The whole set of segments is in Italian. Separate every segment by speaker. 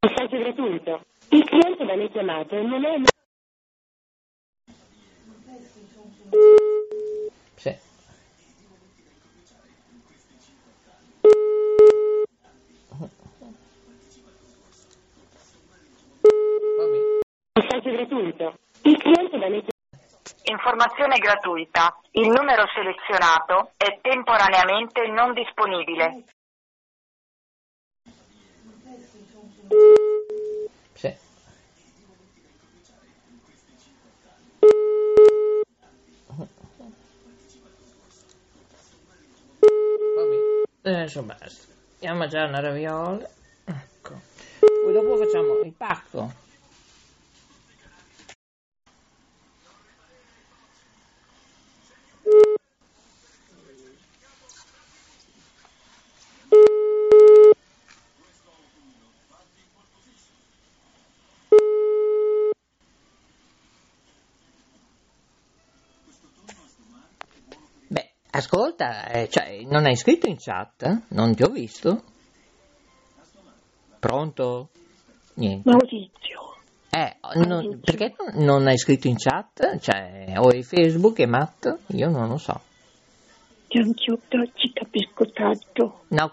Speaker 1: Messaggio gratuito. Il cliente da lei chiamato non è...
Speaker 2: Sì.
Speaker 1: Messaggio gratuito. Il cliente da lei
Speaker 3: Informazione gratuita. Il numero selezionato è temporaneamente non disponibile.
Speaker 2: Sì. Adesso basta. Andiamo a mangiare una raviola. Ecco. Poi dopo facciamo il pacco. Ascolta, eh, cioè, non hai scritto in chat? Non ti ho visto? Pronto? Niente.
Speaker 4: Maurizio,
Speaker 2: Eh, non- perché non- hai scritto in chat? Cioè, o hai Facebook e Matt? Io non lo so.
Speaker 4: anch'io ci capisco tanto.
Speaker 2: No.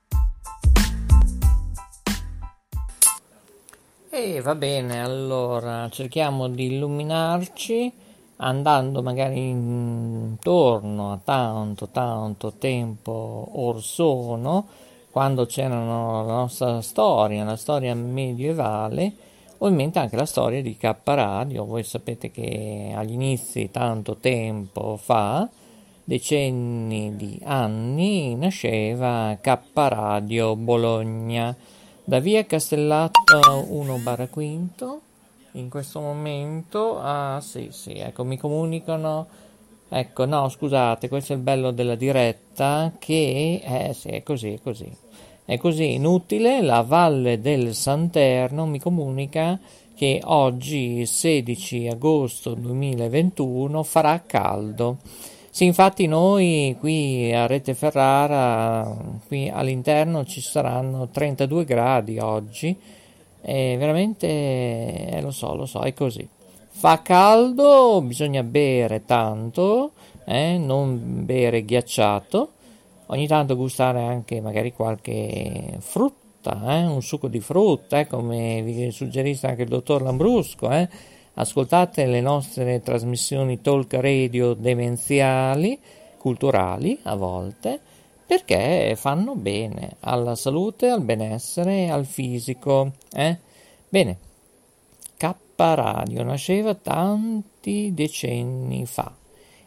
Speaker 2: E va bene, allora cerchiamo di illuminarci andando magari intorno a tanto, tanto tempo or sono, quando c'erano la nostra storia, la storia medievale, ovviamente anche la storia di K Radio. Voi sapete che agli inizi, tanto tempo fa, decenni di anni, nasceva K Radio Bologna da via Castellato 1 barra quinto in questo momento ah sì sì ecco mi comunicano ecco no scusate questo è il bello della diretta che eh sì è così è così. È così inutile la Valle del Santerno mi comunica che oggi 16 agosto 2021 farà caldo sì, infatti noi qui a Rete Ferrara, qui all'interno ci saranno 32 gradi oggi, e veramente, eh, lo so, lo so, è così. Fa caldo, bisogna bere tanto, eh, non bere ghiacciato, ogni tanto gustare anche magari qualche frutta, eh, un succo di frutta, eh, come vi suggerisce anche il dottor Lambrusco, eh. Ascoltate le nostre trasmissioni talk radio demenziali, culturali a volte, perché fanno bene alla salute, al benessere, al fisico. Eh? Bene, K Radio nasceva tanti decenni fa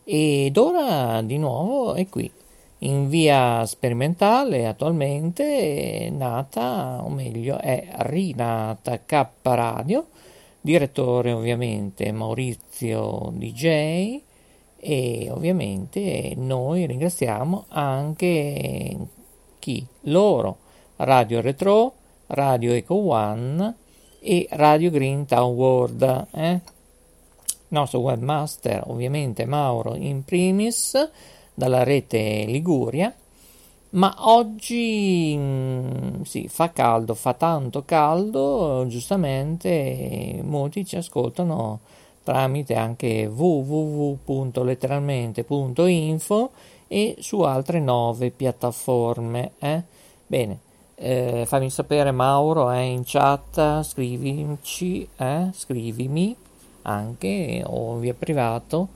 Speaker 2: ed ora di nuovo è qui, in via sperimentale attualmente, è nata, o meglio è rinata K Radio, direttore ovviamente Maurizio DJ e ovviamente noi ringraziamo anche chi? Loro, Radio Retro, Radio Eco One e Radio Green Town World. Eh? nostro webmaster ovviamente Mauro in primis dalla rete Liguria ma oggi mh, sì, fa caldo, fa tanto caldo, giustamente molti ci ascoltano tramite anche www.letteralmente.info e su altre nove piattaforme. Eh? Bene, eh, fammi sapere Mauro eh, in chat, scrivici, eh, scrivimi anche o via privato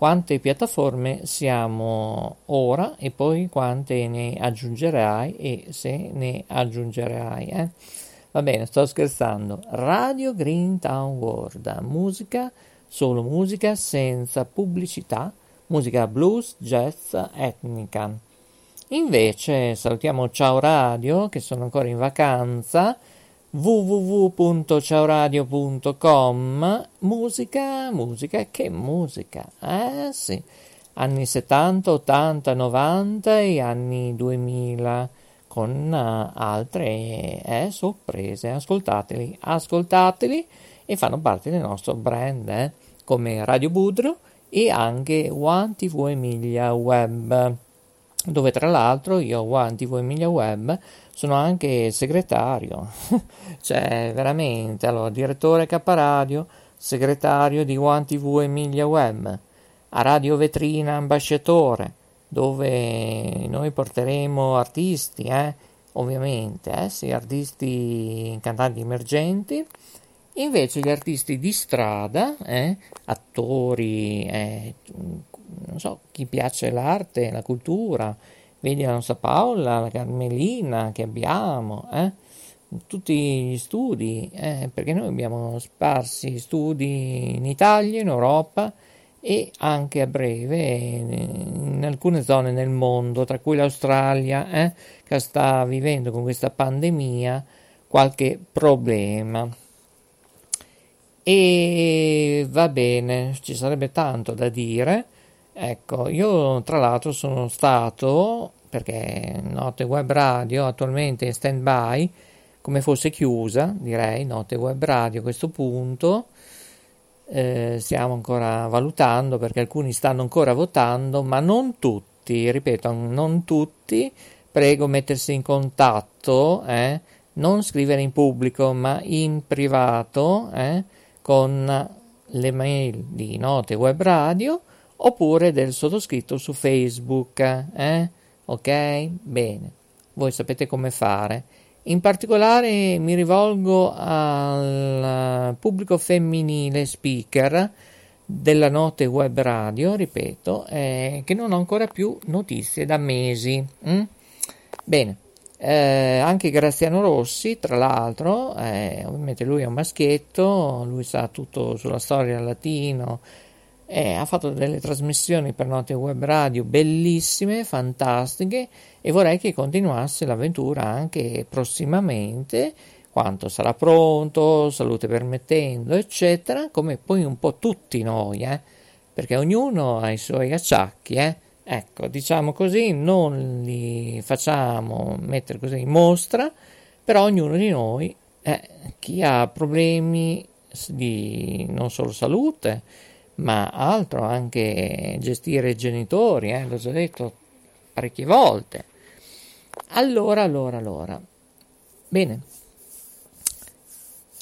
Speaker 2: quante piattaforme siamo ora e poi quante ne aggiungerai e se ne aggiungerai. Eh? Va bene, sto scherzando. Radio Green Town World, musica, solo musica senza pubblicità, musica blues, jazz, etnica. Invece salutiamo Ciao Radio che sono ancora in vacanza www.ciaoradio.com musica, musica, che musica, eh sì, anni 70, 80, 90 e anni 2000 con uh, altre eh, sorprese, ascoltateli, ascoltateli e fanno parte del nostro brand eh, come Radio Budro e anche One TV Emilia Web dove tra l'altro io One TV Emilia Web sono anche segretario, cioè veramente, allora direttore K-Radio, segretario di One TV Emilia Web, a Radio Vetrina ambasciatore, dove noi porteremo artisti, eh, ovviamente, eh, sì, artisti cantanti emergenti, invece gli artisti di strada, eh, attori, eh, non so, chi piace l'arte, la cultura, vedi la nostra Paola, la Carmelina che abbiamo, eh? tutti gli studi, eh? perché noi abbiamo sparsi studi in Italia, in Europa e anche a breve in alcune zone nel mondo, tra cui l'Australia, eh? che sta vivendo con questa pandemia qualche problema. E va bene, ci sarebbe tanto da dire Ecco, io tra l'altro sono stato, perché Note Web Radio attualmente è in stand by, come fosse chiusa, direi, Note Web Radio a questo punto, eh, stiamo ancora valutando perché alcuni stanno ancora votando, ma non tutti, ripeto, non tutti, prego mettersi in contatto, eh, non scrivere in pubblico, ma in privato, eh, con le mail di Note Web Radio, oppure del sottoscritto su Facebook. Eh? Ok? Bene, voi sapete come fare. In particolare mi rivolgo al pubblico femminile speaker della notte web radio, ripeto, eh, che non ho ancora più notizie da mesi. Mm? Bene, eh, anche Graziano Rossi, tra l'altro, eh, ovviamente lui è un maschietto, lui sa tutto sulla storia latino, eh, ha fatto delle trasmissioni per Note Web Radio bellissime, fantastiche e vorrei che continuasse l'avventura anche prossimamente, quanto sarà pronto, salute permettendo, eccetera, come poi un po' tutti noi, eh? perché ognuno ha i suoi acciacchi, eh? ecco, diciamo così, non li facciamo mettere così in mostra, però ognuno di noi, eh, chi ha problemi di non solo salute, ma altro anche gestire i genitori, eh, l'ho già detto parecchie volte. Allora, allora, allora. Bene.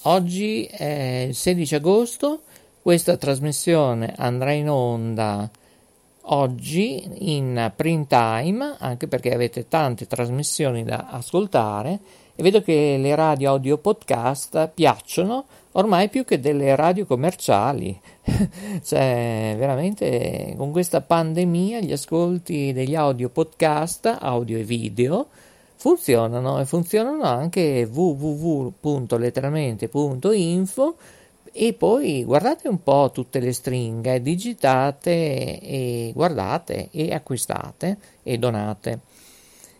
Speaker 2: Oggi è il 16 agosto, questa trasmissione andrà in onda oggi in print time, anche perché avete tante trasmissioni da ascoltare e vedo che le radio audio podcast piacciono ormai più che delle radio commerciali. cioè, veramente con questa pandemia gli ascolti degli audio podcast, audio e video, funzionano e funzionano anche www.letteralmente.info e poi guardate un po' tutte le stringhe, digitate e guardate e acquistate e donate.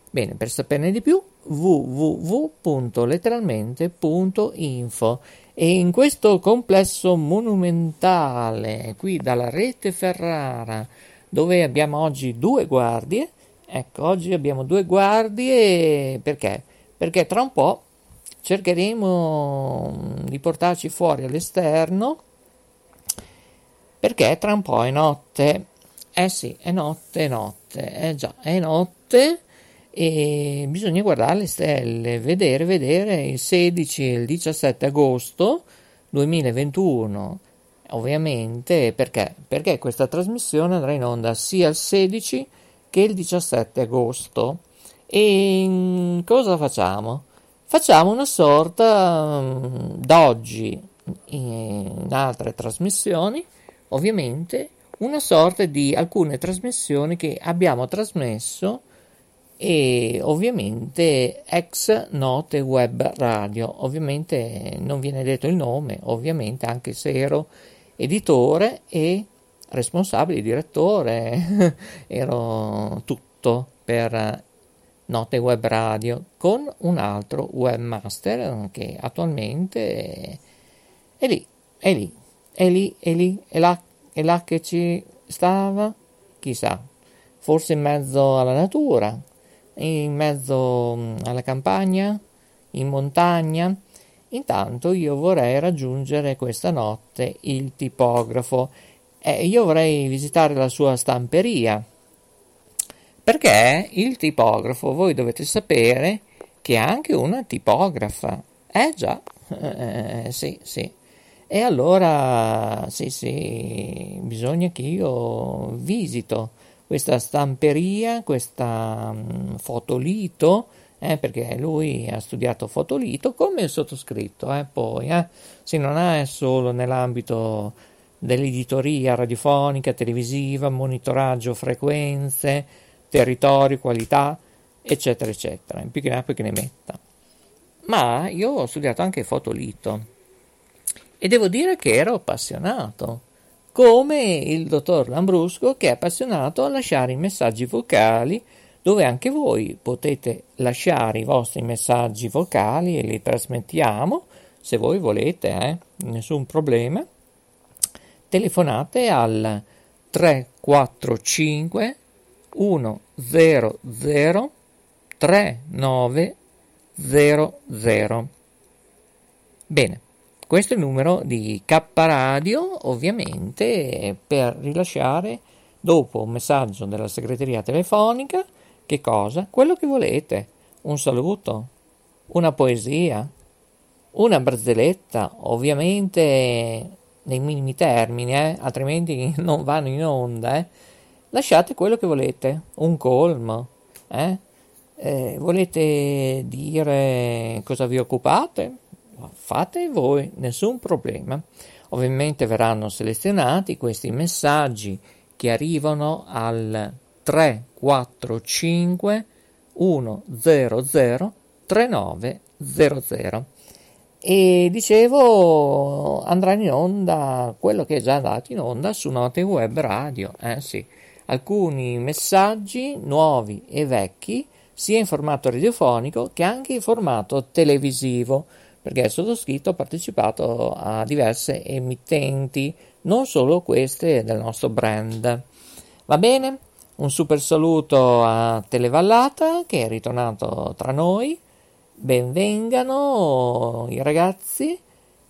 Speaker 2: Bene, per saperne di più www.letteralmente.info e in questo complesso monumentale qui dalla rete Ferrara dove abbiamo oggi due guardie ecco oggi abbiamo due guardie perché? perché tra un po' cercheremo di portarci fuori all'esterno perché tra un po' è notte eh sì è notte è notte eh già è notte e bisogna guardare le stelle, vedere, vedere il 16 e il 17 agosto 2021. Ovviamente perché? Perché questa trasmissione andrà in onda sia il 16 che il 17 agosto. E cosa facciamo? Facciamo una sorta mm, da oggi in altre trasmissioni, ovviamente, una sorta di alcune trasmissioni che abbiamo trasmesso e ovviamente ex note web radio. Ovviamente non viene detto il nome, ovviamente anche se ero editore e responsabile direttore, ero tutto per Note Web Radio con un altro webmaster che attualmente è lì, è lì, è lì, è lì, è là, è là che ci stava, chissà, forse in mezzo alla natura, in mezzo mm, alla campagna, in montagna. Intanto io vorrei raggiungere questa notte il tipografo e io vorrei visitare la sua stamperia. Perché il tipografo, voi dovete sapere che è anche una tipografa. Eh già, eh, sì, sì. E allora, sì, sì, bisogna che io visito questa stamperia, questa um, fotolito, eh, perché lui ha studiato fotolito come il sottoscritto, eh, poi, eh, sì, non è solo nell'ambito dell'editoria radiofonica, televisiva, monitoraggio frequenze, territorio, qualità, eccetera, eccetera, più che ne ha più che ne metta. Ma io ho studiato anche fotolito. E devo dire che ero appassionato, come il dottor Lambrusco che è appassionato a lasciare i messaggi vocali dove anche voi potete lasciare i vostri messaggi vocali e li trasmettiamo se voi volete, eh? nessun problema. Telefonate al 345 100 3900. Bene. Questo è il numero di K Radio, ovviamente, per rilasciare dopo un messaggio della segreteria telefonica, che cosa? Quello che volete. Un saluto, una poesia, una barzelletta, ovviamente nei minimi termini, eh? altrimenti non vanno in onda. Eh? Lasciate quello che volete, un colmo. Eh? Eh, volete dire cosa vi occupate? Fate voi, nessun problema. Ovviamente verranno selezionati questi messaggi che arrivano al 345 100 3900 e dicevo andrà in onda quello che è già andato in onda su Note Web Radio, eh sì, alcuni messaggi nuovi e vecchi sia in formato radiofonico che anche in formato televisivo perché il sottoscritto ha partecipato a diverse emittenti, non solo queste del nostro brand. Va bene? Un super saluto a Televallata che è ritornato tra noi. Benvengano i ragazzi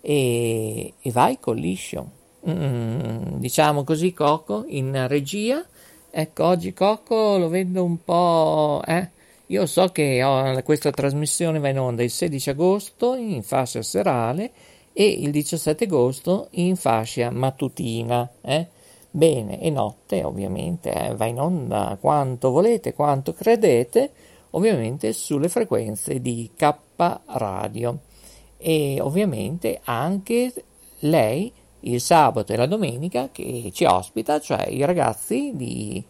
Speaker 2: e, e vai con liscio. Mm, diciamo così, Coco in regia. Ecco, oggi Coco lo vedo un po'. Eh, io so che oh, questa trasmissione va in onda il 16 agosto in fascia serale e il 17 agosto in fascia mattutina. Eh? Bene, e notte ovviamente eh, va in onda quanto volete, quanto credete, ovviamente sulle frequenze di K Radio. E ovviamente anche lei il sabato e la domenica che ci ospita, cioè i ragazzi di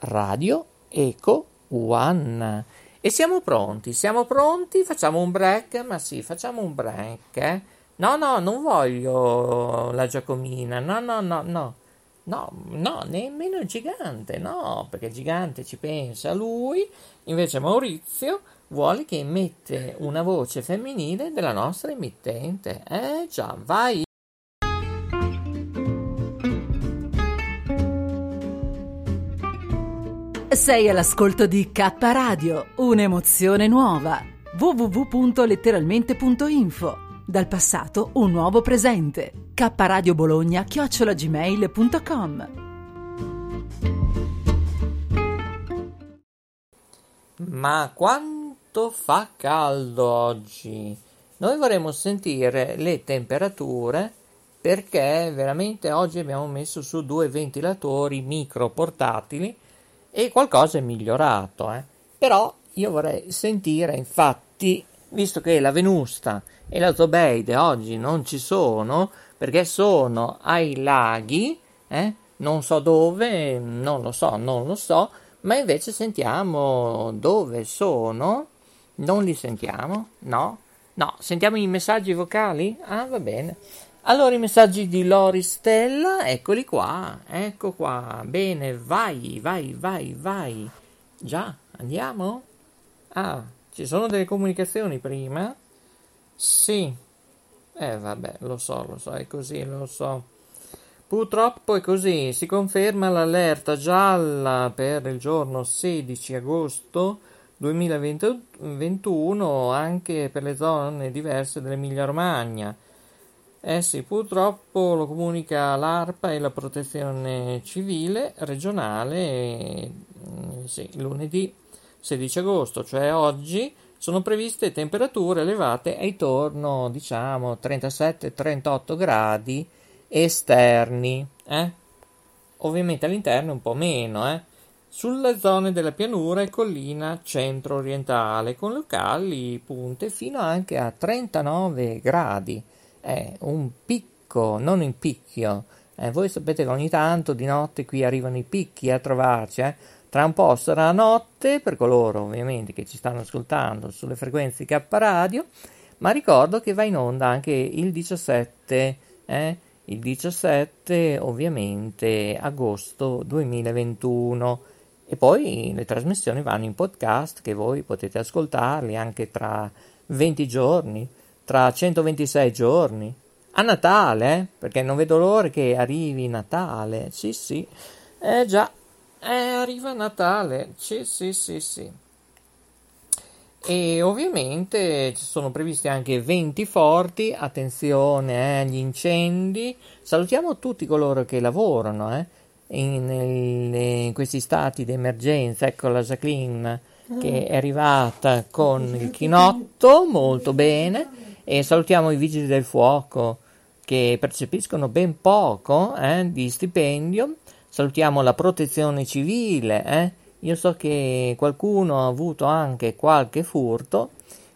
Speaker 2: Radio Eco One. E siamo pronti, siamo pronti, facciamo un break, ma sì, facciamo un break, eh? No, no, non voglio la Giacomina, no, no, no, no. No, no, nemmeno il gigante, no, perché il gigante ci pensa lui, invece Maurizio vuole che emette una voce femminile della nostra emittente. Eh già, vai!
Speaker 5: Sei all'ascolto di K Radio, un'emozione nuova. www.letteralmente.info Dal passato un nuovo presente. K Radio Bologna chiocciolagmail.com
Speaker 2: Ma quanto fa caldo oggi? Noi vorremmo sentire le temperature perché veramente oggi abbiamo messo su due ventilatori micro portatili e qualcosa è migliorato, eh. Però io vorrei sentire, infatti, visto che la Venusta e la Zobeide oggi non ci sono, perché sono ai laghi, eh, non so dove, non lo so, non lo so, ma invece sentiamo dove sono, non li sentiamo, no? No, sentiamo i messaggi vocali? Ah, va bene. Allora i messaggi di Lori Stella, eccoli qua, ecco qua. Bene, vai, vai, vai, vai. Già, andiamo? Ah, ci sono delle comunicazioni prima? Sì. Eh vabbè, lo so, lo so, è così, lo so. Purtroppo è così, si conferma l'allerta gialla per il giorno 16 agosto 2021 anche per le zone diverse dell'Emilia Romagna. Eh sì, purtroppo lo comunica l'ARPA e la Protezione Civile regionale mm, sì, lunedì 16 agosto, cioè oggi, sono previste temperature elevate intorno, diciamo, 37-38 gradi esterni. Eh? Ovviamente all'interno un po' meno, eh? sulle zone della pianura e collina centro-orientale, con locali punte fino anche a 39 gradi. È un picco, non un picchio. Eh, voi sapete che ogni tanto di notte qui arrivano i picchi a trovarci. Eh? Tra un po' sarà notte, per coloro ovviamente che ci stanno ascoltando sulle frequenze K Radio, ma ricordo che va in onda anche il 17, eh? il 17 ovviamente agosto 2021 e poi le trasmissioni vanno in podcast che voi potete ascoltarli anche tra 20 giorni, tra 126 giorni. A Natale, eh? perché non vedo l'ora che arrivi Natale. Sì, sì. Eh già, eh, arriva Natale. Sì, sì, sì, sì. E ovviamente ci sono previsti anche venti forti, attenzione eh, agli incendi. Salutiamo tutti coloro che lavorano, eh in, in questi stati di emergenza. Ecco la Jacqueline che è arrivata con il chinotto, molto bene, e salutiamo i vigili del fuoco che percepiscono ben poco eh, di stipendio. Salutiamo la protezione civile. Eh. Io so che qualcuno ha avuto anche qualche furto.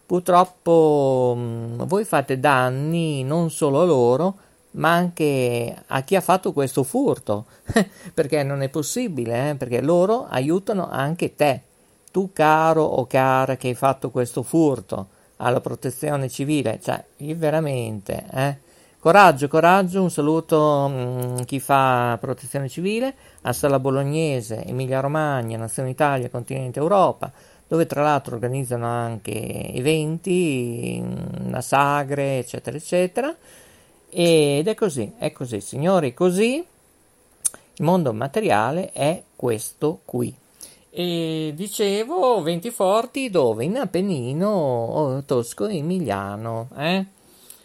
Speaker 2: Purtroppo mh, voi fate danni non solo a loro, ma anche a chi ha fatto questo furto, perché non è possibile, eh? perché loro aiutano anche te, tu caro o cara che hai fatto questo furto alla protezione civile, cioè veramente, eh? Coraggio, coraggio, un saluto a mm, chi fa protezione civile, a Sala Bolognese, Emilia Romagna, Nazione Italia, Continente Europa, dove tra l'altro organizzano anche eventi, una sagre, eccetera, eccetera. Ed è così, è così, signori, così il mondo materiale è questo qui. E dicevo, venti forti dove? In Appennino, Tosco Emiliano, eh?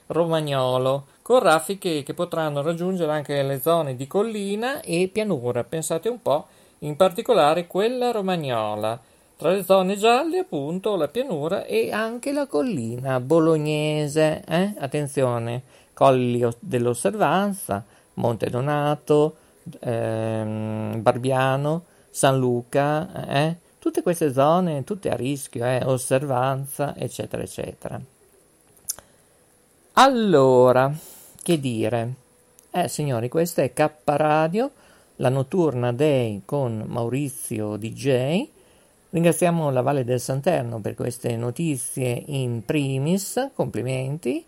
Speaker 2: Romagnolo, con raffiche che potranno raggiungere anche le zone di collina e pianura, pensate un po', in particolare quella romagnola. Tra le zone gialle, appunto, la pianura e anche la collina bolognese, eh? Attenzione Colli dell'Osservanza, Monte Donato, ehm, Barbiano, San Luca, eh? tutte queste zone, tutte a rischio, eh? osservanza, eccetera, eccetera. Allora, che dire? Eh, signori, questa è K Radio, la notturna Day con Maurizio DJ. Ringraziamo la Valle del Santerno per queste notizie in primis, complimenti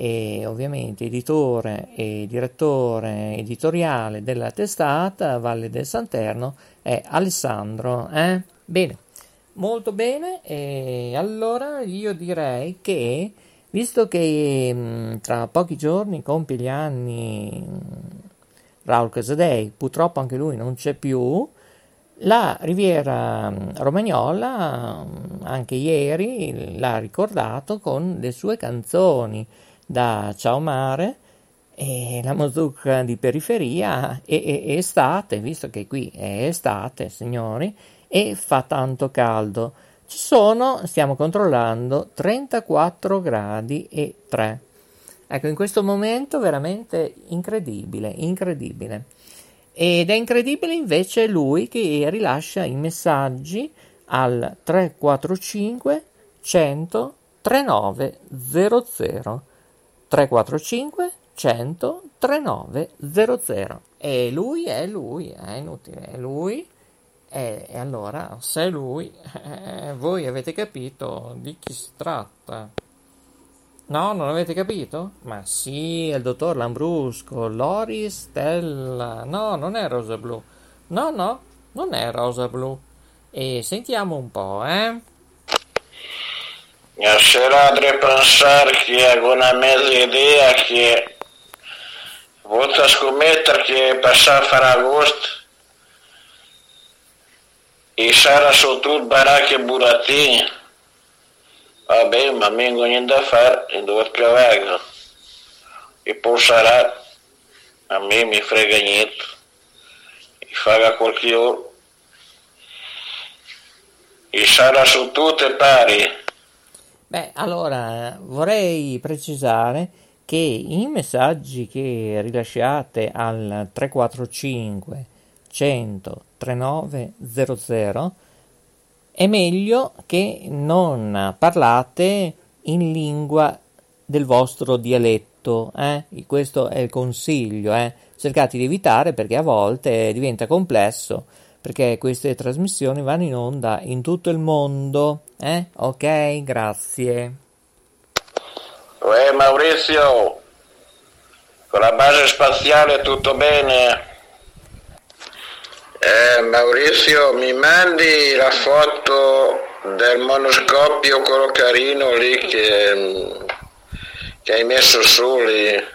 Speaker 2: e ovviamente editore e direttore editoriale della testata Valle del Santerno è Alessandro. Eh? Bene, molto bene. E allora io direi che, visto che mh, mm, tra pochi giorni compie gli anni mm, Raul Casadei, purtroppo anche lui non c'è più, la Riviera mm, Romagnola anche ieri l'ha ricordato con le sue canzoni da Ciao Mare e la Mozucca di periferia è, è, è estate, visto che qui è estate, signori, e fa tanto caldo. Ci sono, stiamo controllando, 34 gradi e 3. Ecco, in questo momento veramente incredibile, incredibile. Ed è incredibile invece lui che rilascia i messaggi al 345 100 3900. 345 100 3900 e lui è lui, è inutile, è lui. E, e allora se è lui eh, voi avete capito di chi si tratta. No non avete capito? ma sì è il dottor Lambrusco Lori Stella. No non è rosa blu. No no non è rosa blu. E sentiamo un po' eh
Speaker 6: a sera de pensar che ho una mezza idea che volto a scommettere che passare a fare agosto. E sarà sotto baracche e burattini vabbè ma mi vengo niente da fare e dove vengo e poi sarà a me mi frega niente e fa qualche ora e sarà su tutte pari
Speaker 2: Beh, allora vorrei precisare che i messaggi che rilasciate al 345 100 3900 è meglio che non parlate in lingua del vostro dialetto, eh? questo è il consiglio, eh? cercate di evitare perché a volte diventa complesso perché queste trasmissioni vanno in onda in tutto il mondo. Eh? Ok, grazie.
Speaker 6: Uè Maurizio, con la base spaziale tutto bene? Eh, Maurizio, mi mandi la foto del monoscopio, quello carino lì che, che hai messo su lì,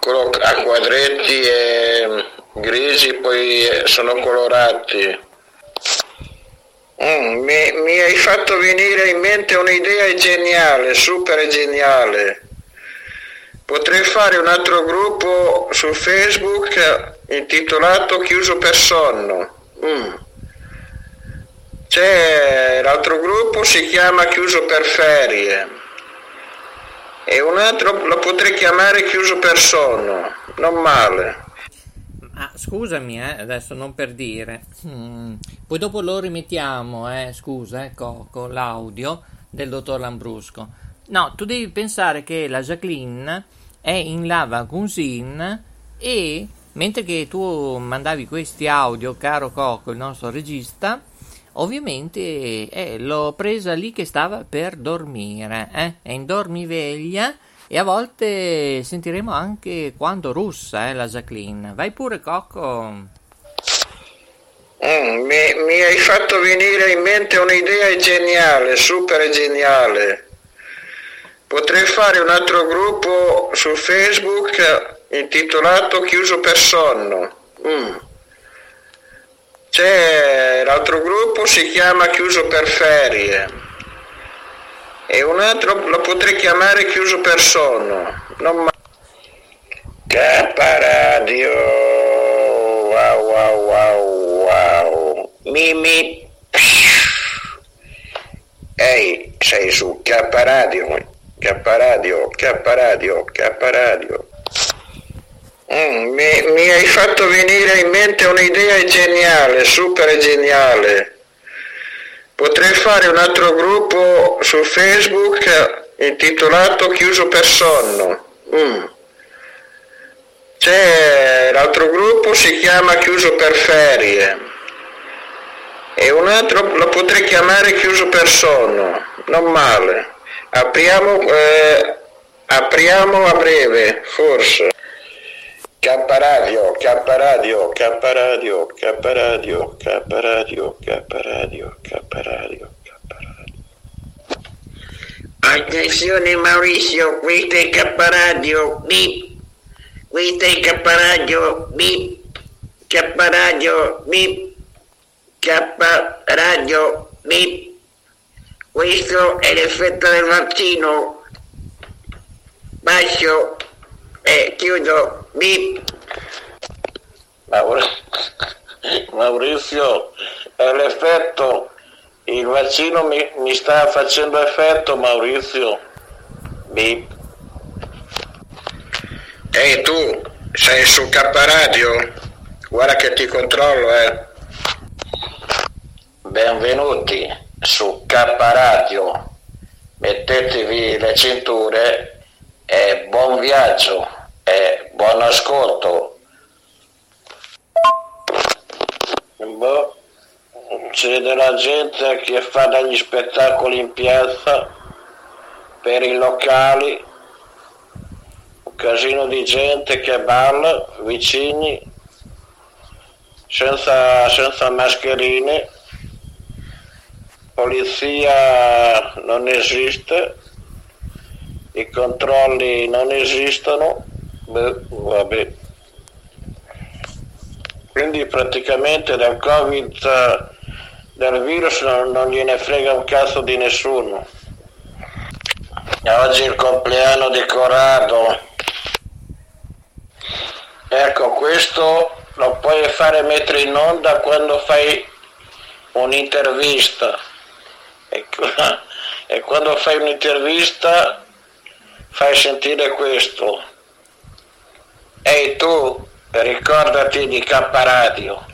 Speaker 6: quello a quadretti e grigi poi sono colorati. Mm, mi, mi, hai fatto venire in mente un'idea geniale, super geniale. Potrei fare un altro gruppo su Facebook intitolato Chiuso per sonno. Mm. C'è l'altro gruppo si chiama Chiuso per ferie e un altro lo potrei chiamare Chiuso per sonno, non male.
Speaker 2: Ah, scusami, eh, adesso non per dire. Mm. Poi dopo lo rimettiamo, eh, scusa, eh, con l'audio del dottor Lambrusco. No, tu devi pensare che la Jacqueline è in lava cuisine e mentre che tu mandavi questi audio, caro Coco, il nostro regista, ovviamente eh, l'ho presa lì che stava per dormire, eh, è in dormiveglia e a volte sentiremo anche quando russa eh, la Jacqueline. Vai pure, Cocco.
Speaker 6: Mm, mi, mi, hai fatto venire in mente un'idea geniale, super geniale. Potrei fare un altro gruppo su Facebook intitolato Chiuso per sonno. Mm. C'è l'altro gruppo si chiama Chiuso per ferie e un altro lo potrei chiamare chiuso per sonno. Non ma... K Radio, wow wow wow wow, Mimi, ehi, sei su K Radio, K Radio, K Radio, K Radio. Mm, mi, mi hai fatto venire in mente un'idea geniale, super geniale. Potrei fare un altro gruppo su Facebook intitolato Chiuso per sonno. Mm. C'è l'altro gruppo si chiama Chiuso per ferie e un altro lo potrei chiamare Chiuso per sonno, non male. Apriamo, eh, apriamo a breve, forse. K radio, K radio, K radio, K radio, K radio, K radio, K radio, K radio.
Speaker 7: Attenzione Maurizio, questo è K radio, bip. Questo è K radio, bip. K radio, bip. K radio, bip. Questo è l'effetto del vaccino. Bacio e chiudo Bip.
Speaker 6: Maurizio, è l'effetto, il vaccino mi, mi sta facendo effetto Maurizio. Bip. Ehi tu, sei su K Radio? Guarda che ti controllo, eh. Benvenuti su K Radio. Mettetevi le cinture e buon viaggio e buon ascolto. Boh, c'è della gente che fa degli spettacoli in piazza per i locali, un casino di gente che balla vicini senza, senza mascherine polizia non esiste, i controlli non esistono, beh, vabbè. Quindi praticamente del Covid, del virus non, non gliene frega un cazzo di nessuno. Oggi il compleanno di Corrado. Ecco, questo lo puoi fare mettere in onda quando fai un'intervista. E, e quando fai un'intervista fai sentire questo. Ehi tu, ricordati di K Radio.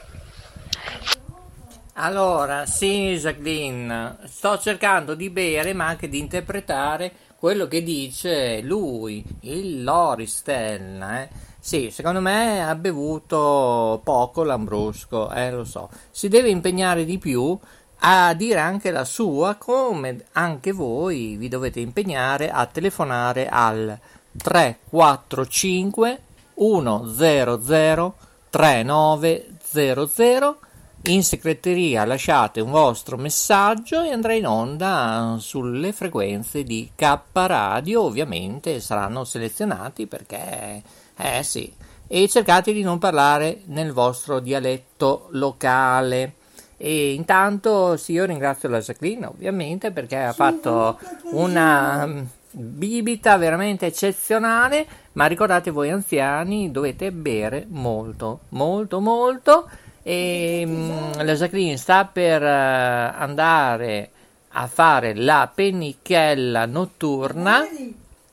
Speaker 2: Allora, sì, Jacqueline, sto cercando di bere ma anche di interpretare quello che dice lui, il Loristella, eh. Sì, secondo me ha bevuto poco Lambrusco, eh, lo so. Si deve impegnare di più a dire anche la sua, come anche voi vi dovete impegnare a telefonare al 345 100 3900 in segreteria lasciate un vostro messaggio e andrà in onda sulle frequenze di K Radio, ovviamente saranno selezionati perché eh sì, e cercate di non parlare nel vostro dialetto locale. E intanto sì, io ringrazio la Jacqueline ovviamente perché ha fatto una mm, bibita veramente eccezionale, ma ricordate voi anziani dovete bere molto, molto, molto e mm, la Jacqueline sta per uh, andare a fare la pennichella notturna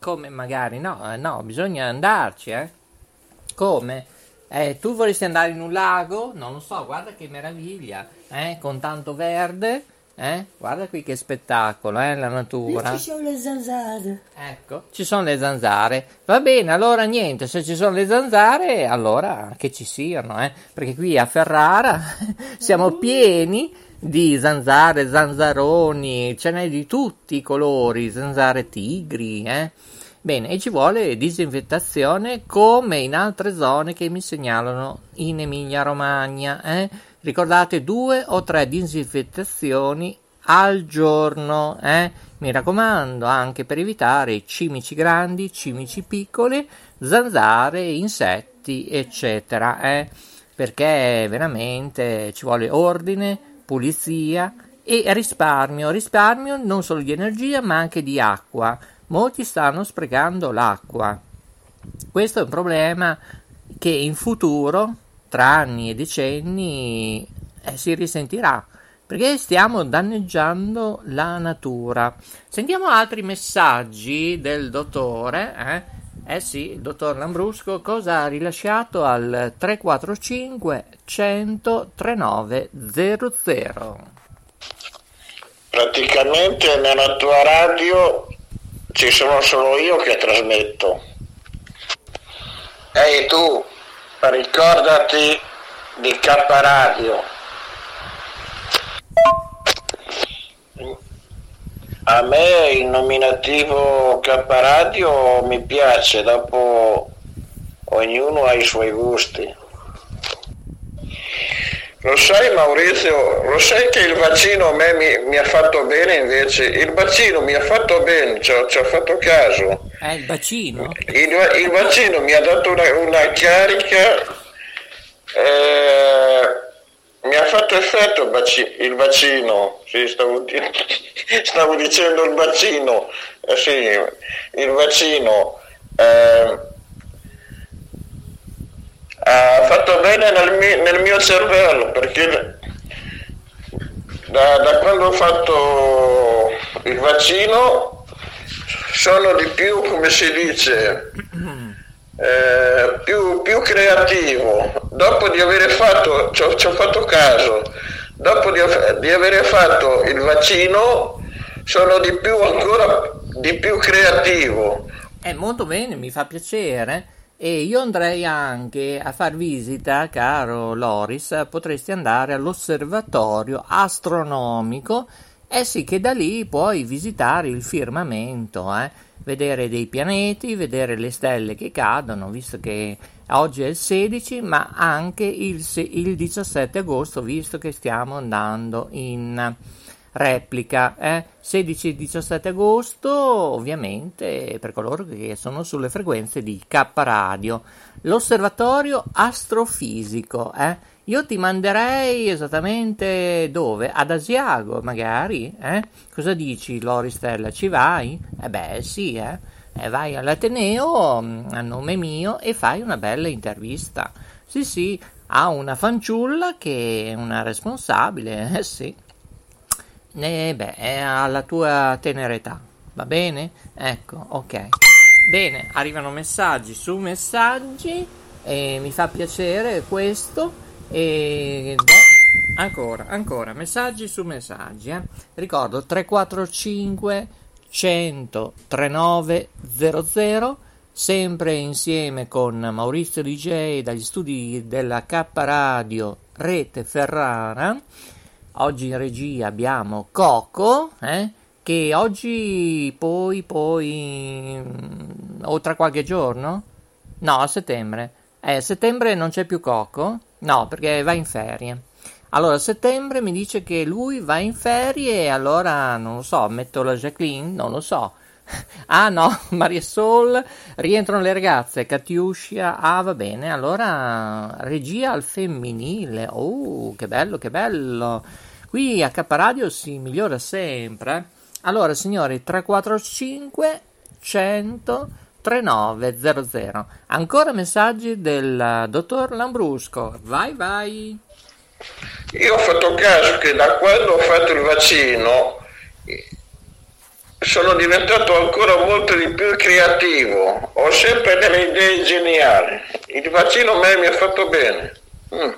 Speaker 2: come magari no, eh, no, bisogna andarci, eh. Come? Eh, tu vorresti andare in un lago? Non lo so, guarda che meraviglia, eh, con tanto verde, eh? Guarda qui che spettacolo, eh, la natura.
Speaker 8: Lì ci sono le zanzare.
Speaker 2: Ecco, ci sono le zanzare. Va bene, allora niente, se ci sono le zanzare, allora che ci siano, eh? Perché qui a Ferrara siamo pieni di zanzare, zanzaroni, ce n'è di tutti i colori, zanzare tigri, eh? Bene, e ci vuole disinfettazione come in altre zone che mi segnalano in Emilia Romagna. Eh? Ricordate due o tre disinfettazioni al giorno. Eh? Mi raccomando, anche per evitare cimici grandi, cimici piccoli, zanzare, insetti, eccetera. Eh? Perché veramente ci vuole ordine, pulizia e risparmio. Risparmio non solo di energia ma anche di acqua molti stanno sprecando l'acqua. Questo è un problema che in futuro, tra anni e decenni, eh, si risentirà perché stiamo danneggiando la natura. Sentiamo altri messaggi del dottore. Eh? Eh sì, il dottor Lambrusco cosa ha rilasciato al 345 100 3900?
Speaker 6: Praticamente nella tua radio ci sono solo io che trasmetto. Ehi tu, ricordati di K Radio. A me il nominativo K Radio mi piace, dopo ognuno ha i suoi gusti. Lo sai Maurizio, lo sai che il vaccino a me mi, mi ha fatto bene invece? Il vaccino mi ha fatto bene, ci ho, ci ho fatto caso.
Speaker 2: Eh, il vaccino?
Speaker 6: Il, il vaccino mi ha dato una, una carica, eh, mi ha fatto effetto il, il vaccino, sì, stavo, stavo, dicendo il vaccino, eh, sì, il vaccino. Eh, ha fatto bene nel mio, nel mio cervello perché da, da, quando ho fatto il vaccino sono di più, come si dice, eh, più, più, creativo. Dopo di avere fatto, ci ho, ci ho fatto caso, dopo di, di avere fatto il vaccino sono di più ancora di più creativo.
Speaker 2: È molto bene, mi fa piacere. E io andrei anche a far visita, caro Loris, potresti andare all'osservatorio astronomico, eh sì che da lì puoi visitare il firmamento, eh? vedere dei pianeti, vedere le stelle che cadono, visto che oggi è il 16, ma anche il, il 17 agosto, visto che stiamo andando in replica. Eh? 16 e 17 agosto, ovviamente, per coloro che sono sulle frequenze di K Radio. L'osservatorio astrofisico. Eh? Io ti manderei esattamente dove? Ad Asiago, magari? Eh? Cosa dici, Loristella? Ci vai? Eh beh, sì, eh? eh vai all'Ateneo mm, a nome mio e fai una bella intervista. Sì, sì, ha una fanciulla che è una responsabile, eh sì. Eh beh, è alla tua tenera età, va bene? Ecco, ok. Bene, arrivano messaggi su messaggi e mi fa piacere questo ed è ancora, ancora, messaggi su messaggi. Eh. Ricordo 345 100 39 00 sempre insieme con Maurizio DJ dagli studi della K Radio Rete Ferrara. Oggi in regia abbiamo Coco, eh, che oggi poi, poi, mm, o tra qualche giorno? No, a settembre. Eh, a settembre non c'è più Coco? No, perché va in ferie. Allora, a settembre mi dice che lui va in ferie e allora, non lo so, metto la Jacqueline? Non lo so. Ah no, Maria Sol, rientrano le ragazze, Katiuscia, ah va bene, allora regia al femminile, oh che bello, che bello, qui a K Radio si migliora sempre, allora signori 345 100 3900, ancora messaggi del dottor Lambrusco, vai vai.
Speaker 6: Io ho fatto caso che da quando ho fatto il vaccino sono diventato ancora molto di più creativo, ho sempre delle idee geniali. Il vaccino a me mi ha fatto bene. Mm.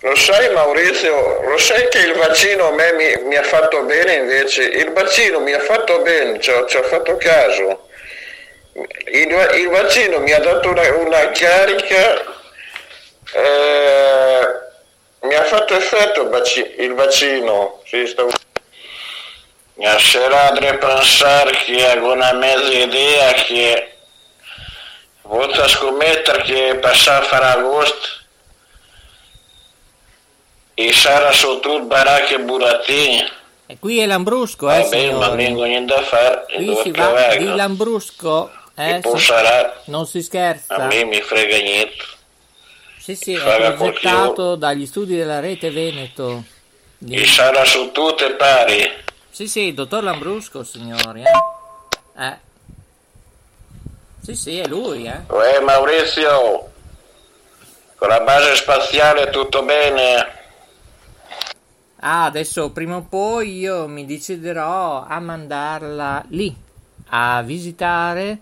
Speaker 6: Lo sai Maurizio, lo sai che il vaccino a me mi, mi ha fatto bene invece? Il vaccino mi ha fatto bene, ci ho, ci ho fatto caso. Il, il, vaccino mi ha dato una, una carica, eh, mi ha fatto effetto il, vac- il vaccino. Sì, stavo... Será de pensar que alguma mesa ideia que volta a scommettere che passare a fare agosto e sarà sotto il baracche burattini.
Speaker 2: E qui è Lambrusco, eh,
Speaker 6: Vabbè, ma vengo niente da fare.
Speaker 2: Qui si va di Lambrusco, eh,
Speaker 6: si, sarà,
Speaker 2: non si scherza.
Speaker 6: A me mi frega niente.
Speaker 2: Sì, sì, è progettato dagli studi della rete Veneto.
Speaker 6: E sarà su tutte pari.
Speaker 2: Sì, sì, dottor Lambrusco, signori. Eh. eh. Sì, sì, è lui, eh.
Speaker 6: Uè, Maurizio, con la base spaziale tutto bene?
Speaker 2: Ah, adesso prima o poi io mi deciderò a mandarla lì, a visitare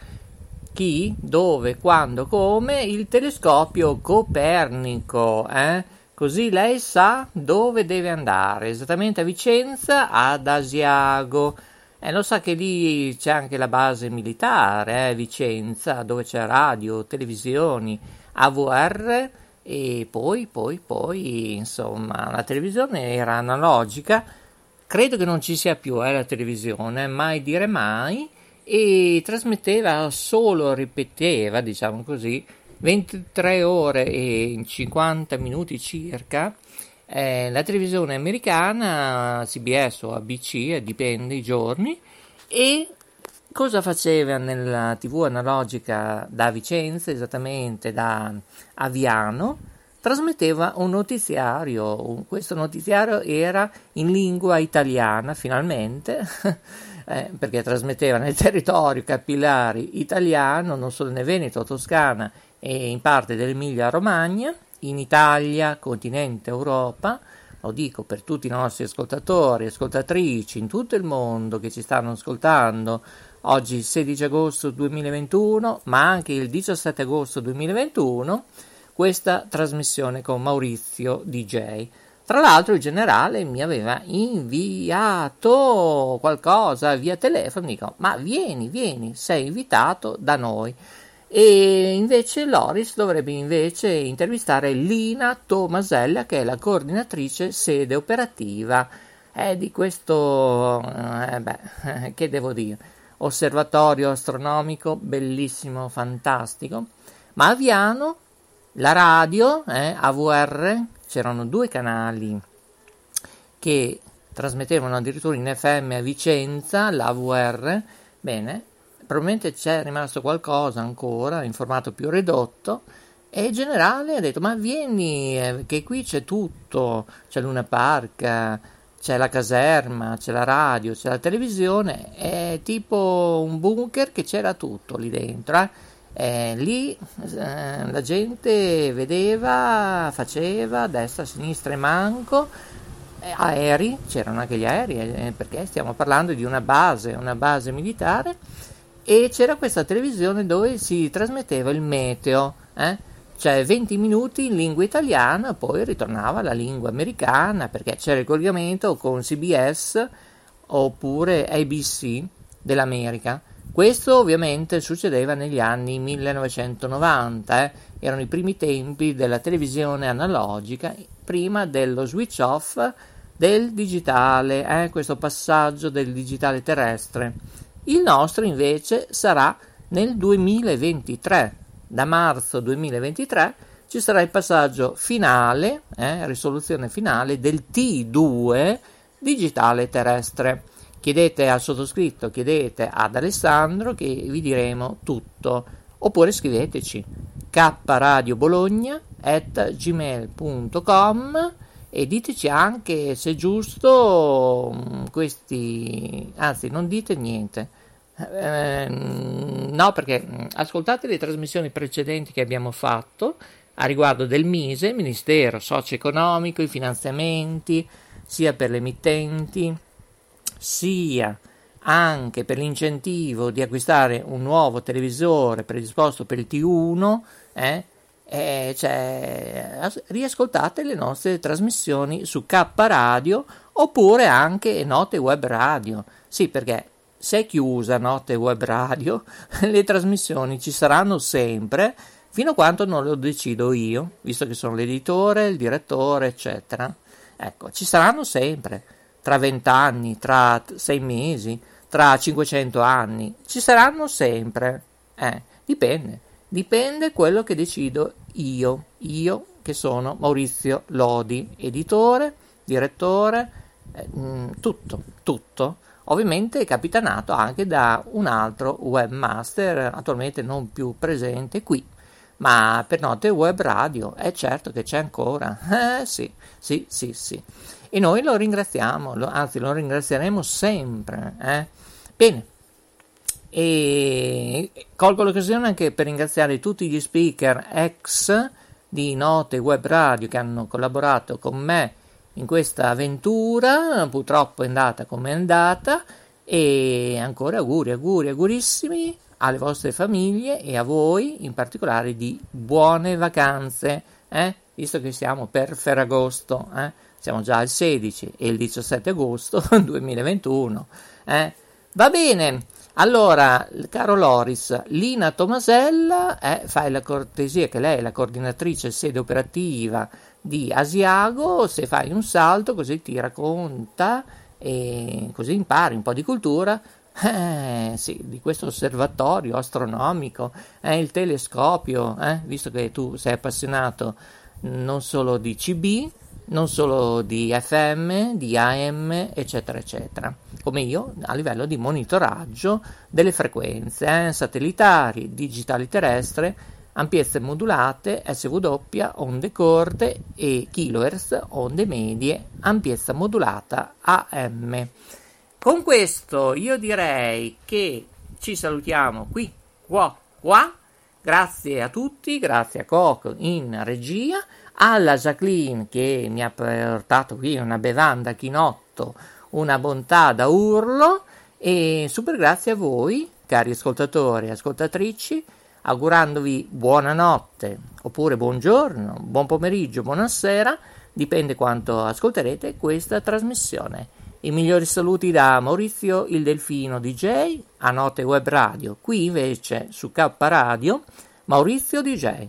Speaker 2: chi, dove, quando, come il telescopio Copernico, eh? Così lei sa dove deve andare, esattamente a Vicenza, ad Asiago. E lo sa che lì c'è anche la base militare, eh, Vicenza, dove c'è radio, televisioni, AVR e poi, poi, poi, insomma, la televisione era analogica. Credo che non ci sia più eh, la televisione, mai dire mai, e trasmetteva solo, ripeteva, diciamo così, 23 ore e 50 minuti circa eh, la televisione americana, CBS o ABC, eh, dipende i giorni, e cosa faceva nella TV analogica da Vicenza, esattamente da Aviano? Trasmetteva un notiziario, questo notiziario era in lingua italiana finalmente, eh, perché trasmetteva nel territorio capillare italiano, non solo nel Veneto, Toscana e in parte dell'Emilia Romagna, in Italia, continente Europa, lo dico per tutti i nostri ascoltatori e ascoltatrici in tutto il mondo che ci stanno ascoltando oggi il 16 agosto 2021, ma anche il 17 agosto 2021, questa trasmissione con Maurizio DJ. Tra l'altro il generale mi aveva inviato qualcosa via telefono, dico, ma vieni, vieni, sei invitato da noi e invece Loris dovrebbe invece intervistare Lina Tomasella che è la coordinatrice sede operativa. Eh, di questo eh, beh, che devo dire? Osservatorio astronomico bellissimo fantastico. Ma a Viano la radio eh, AVR c'erano due canali che trasmettevano addirittura in FM a Vicenza, l'AVR, bene, probabilmente c'è rimasto qualcosa ancora in formato più ridotto e il generale ha detto ma vieni eh, che qui c'è tutto, c'è Luna Park, c'è la caserma, c'è la radio, c'è la televisione, è tipo un bunker che c'era tutto lì dentro. Eh? Eh, lì eh, la gente vedeva, faceva destra, sinistra e manco aerei, c'erano anche gli aerei eh, perché stiamo parlando di una base, una base militare e c'era questa televisione dove si trasmetteva il meteo, eh? cioè 20 minuti in lingua italiana, poi ritornava la lingua americana perché c'era il collegamento con CBS oppure ABC dell'America. Questo ovviamente succedeva negli anni 1990, eh? erano i primi tempi della televisione analogica, prima dello switch off del digitale, eh? questo passaggio del digitale terrestre. Il nostro invece sarà nel 2023, da marzo 2023 ci sarà il passaggio finale, eh, risoluzione finale del T2 digitale terrestre. Chiedete al sottoscritto, chiedete ad Alessandro che vi diremo tutto, oppure scriveteci gmail.com e diteci anche se è giusto mm, questi, anzi non dite niente, eh, no perché mm, ascoltate le trasmissioni precedenti che abbiamo fatto a riguardo del MISE, Ministero Socio-Economico, i finanziamenti sia per le emittenti sia anche per l'incentivo di acquistare un nuovo televisore predisposto per il T1, eh, eh, cioè, riascoltate le nostre trasmissioni su K Radio oppure anche Note Web Radio. Sì, perché se è chiusa Note Web Radio, le trasmissioni ci saranno sempre fino a quando non lo decido io, visto che sono l'editore, il direttore, eccetera. Ecco, ci saranno sempre, tra vent'anni, tra sei mesi, tra 500 anni, ci saranno sempre. Eh, dipende, dipende quello che decido io, io che sono Maurizio Lodi, editore, direttore, eh, mm, tutto, tutto. Ovviamente capitanato anche da un altro webmaster, attualmente non più presente qui, ma per notte web radio, è certo che c'è ancora. Eh sì, sì, sì, sì. E noi lo ringraziamo, lo, anzi lo ringrazieremo sempre. Eh? Bene, e colgo l'occasione anche per ringraziare tutti gli speaker ex di Note Web Radio che hanno collaborato con me in questa avventura, purtroppo è andata come è andata e ancora auguri, auguri, augurissimi alle vostre famiglie e a voi in particolare di buone vacanze, eh? visto che siamo per Ferragosto, eh? siamo già al 16 e il 17 agosto 2021. Eh? Va bene, allora, caro Loris, Lina Tomasella, eh, fai la cortesia che lei è la coordinatrice sede operativa di Asiago, se fai un salto così ti racconta e così impari un po' di cultura. Eh, sì, di questo osservatorio astronomico, eh, il telescopio, eh, visto che tu sei appassionato non solo di CB, non solo di FM, di AM, eccetera, eccetera, come io a livello di monitoraggio delle frequenze eh, satellitari, digitali terrestre, ampiezze modulate, SW, onde corte e kilohertz, onde medie, ampiezza modulata AM. Con questo io direi che ci salutiamo qui, qua, qua. Grazie a tutti, grazie a Coco in regia alla Jacqueline che mi ha portato qui una bevanda chinotto, una bontà da urlo e super grazie a voi, cari ascoltatori e ascoltatrici, augurandovi buonanotte oppure buongiorno, buon pomeriggio, buonasera, dipende quanto ascolterete questa trasmissione. I migliori saluti da Maurizio il Delfino DJ a Note Web Radio, qui invece su K Radio Maurizio DJ.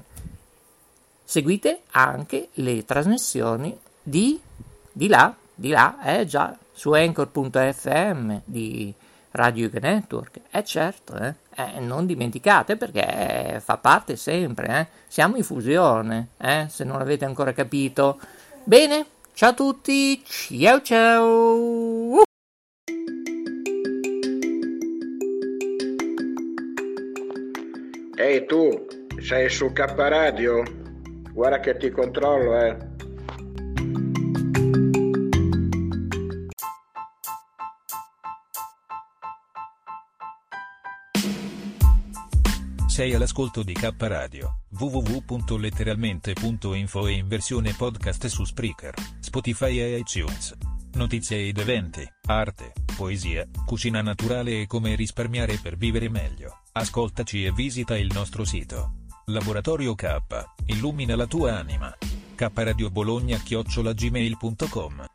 Speaker 2: Seguite anche le trasmissioni di, di là, di là, eh già, su anchor.fm di Radio Uga Network, eh certo, eh, eh, non dimenticate perché fa parte sempre, eh, siamo in fusione, eh, se non l'avete ancora capito. Bene, Ciao a tutti, ciao ciao!
Speaker 6: Ehi tu, sei su K Radio? Guarda che ti controllo, eh.
Speaker 9: Sei all'ascolto di K Radio, www.letteralmente.info e in versione podcast su Spreaker, Spotify e iTunes. Notizie ed eventi, arte, poesia, cucina naturale e come risparmiare per vivere meglio. Ascoltaci e visita il nostro sito. Laboratorio K, illumina la tua anima. K Radio Bologna chiocciola gmail.com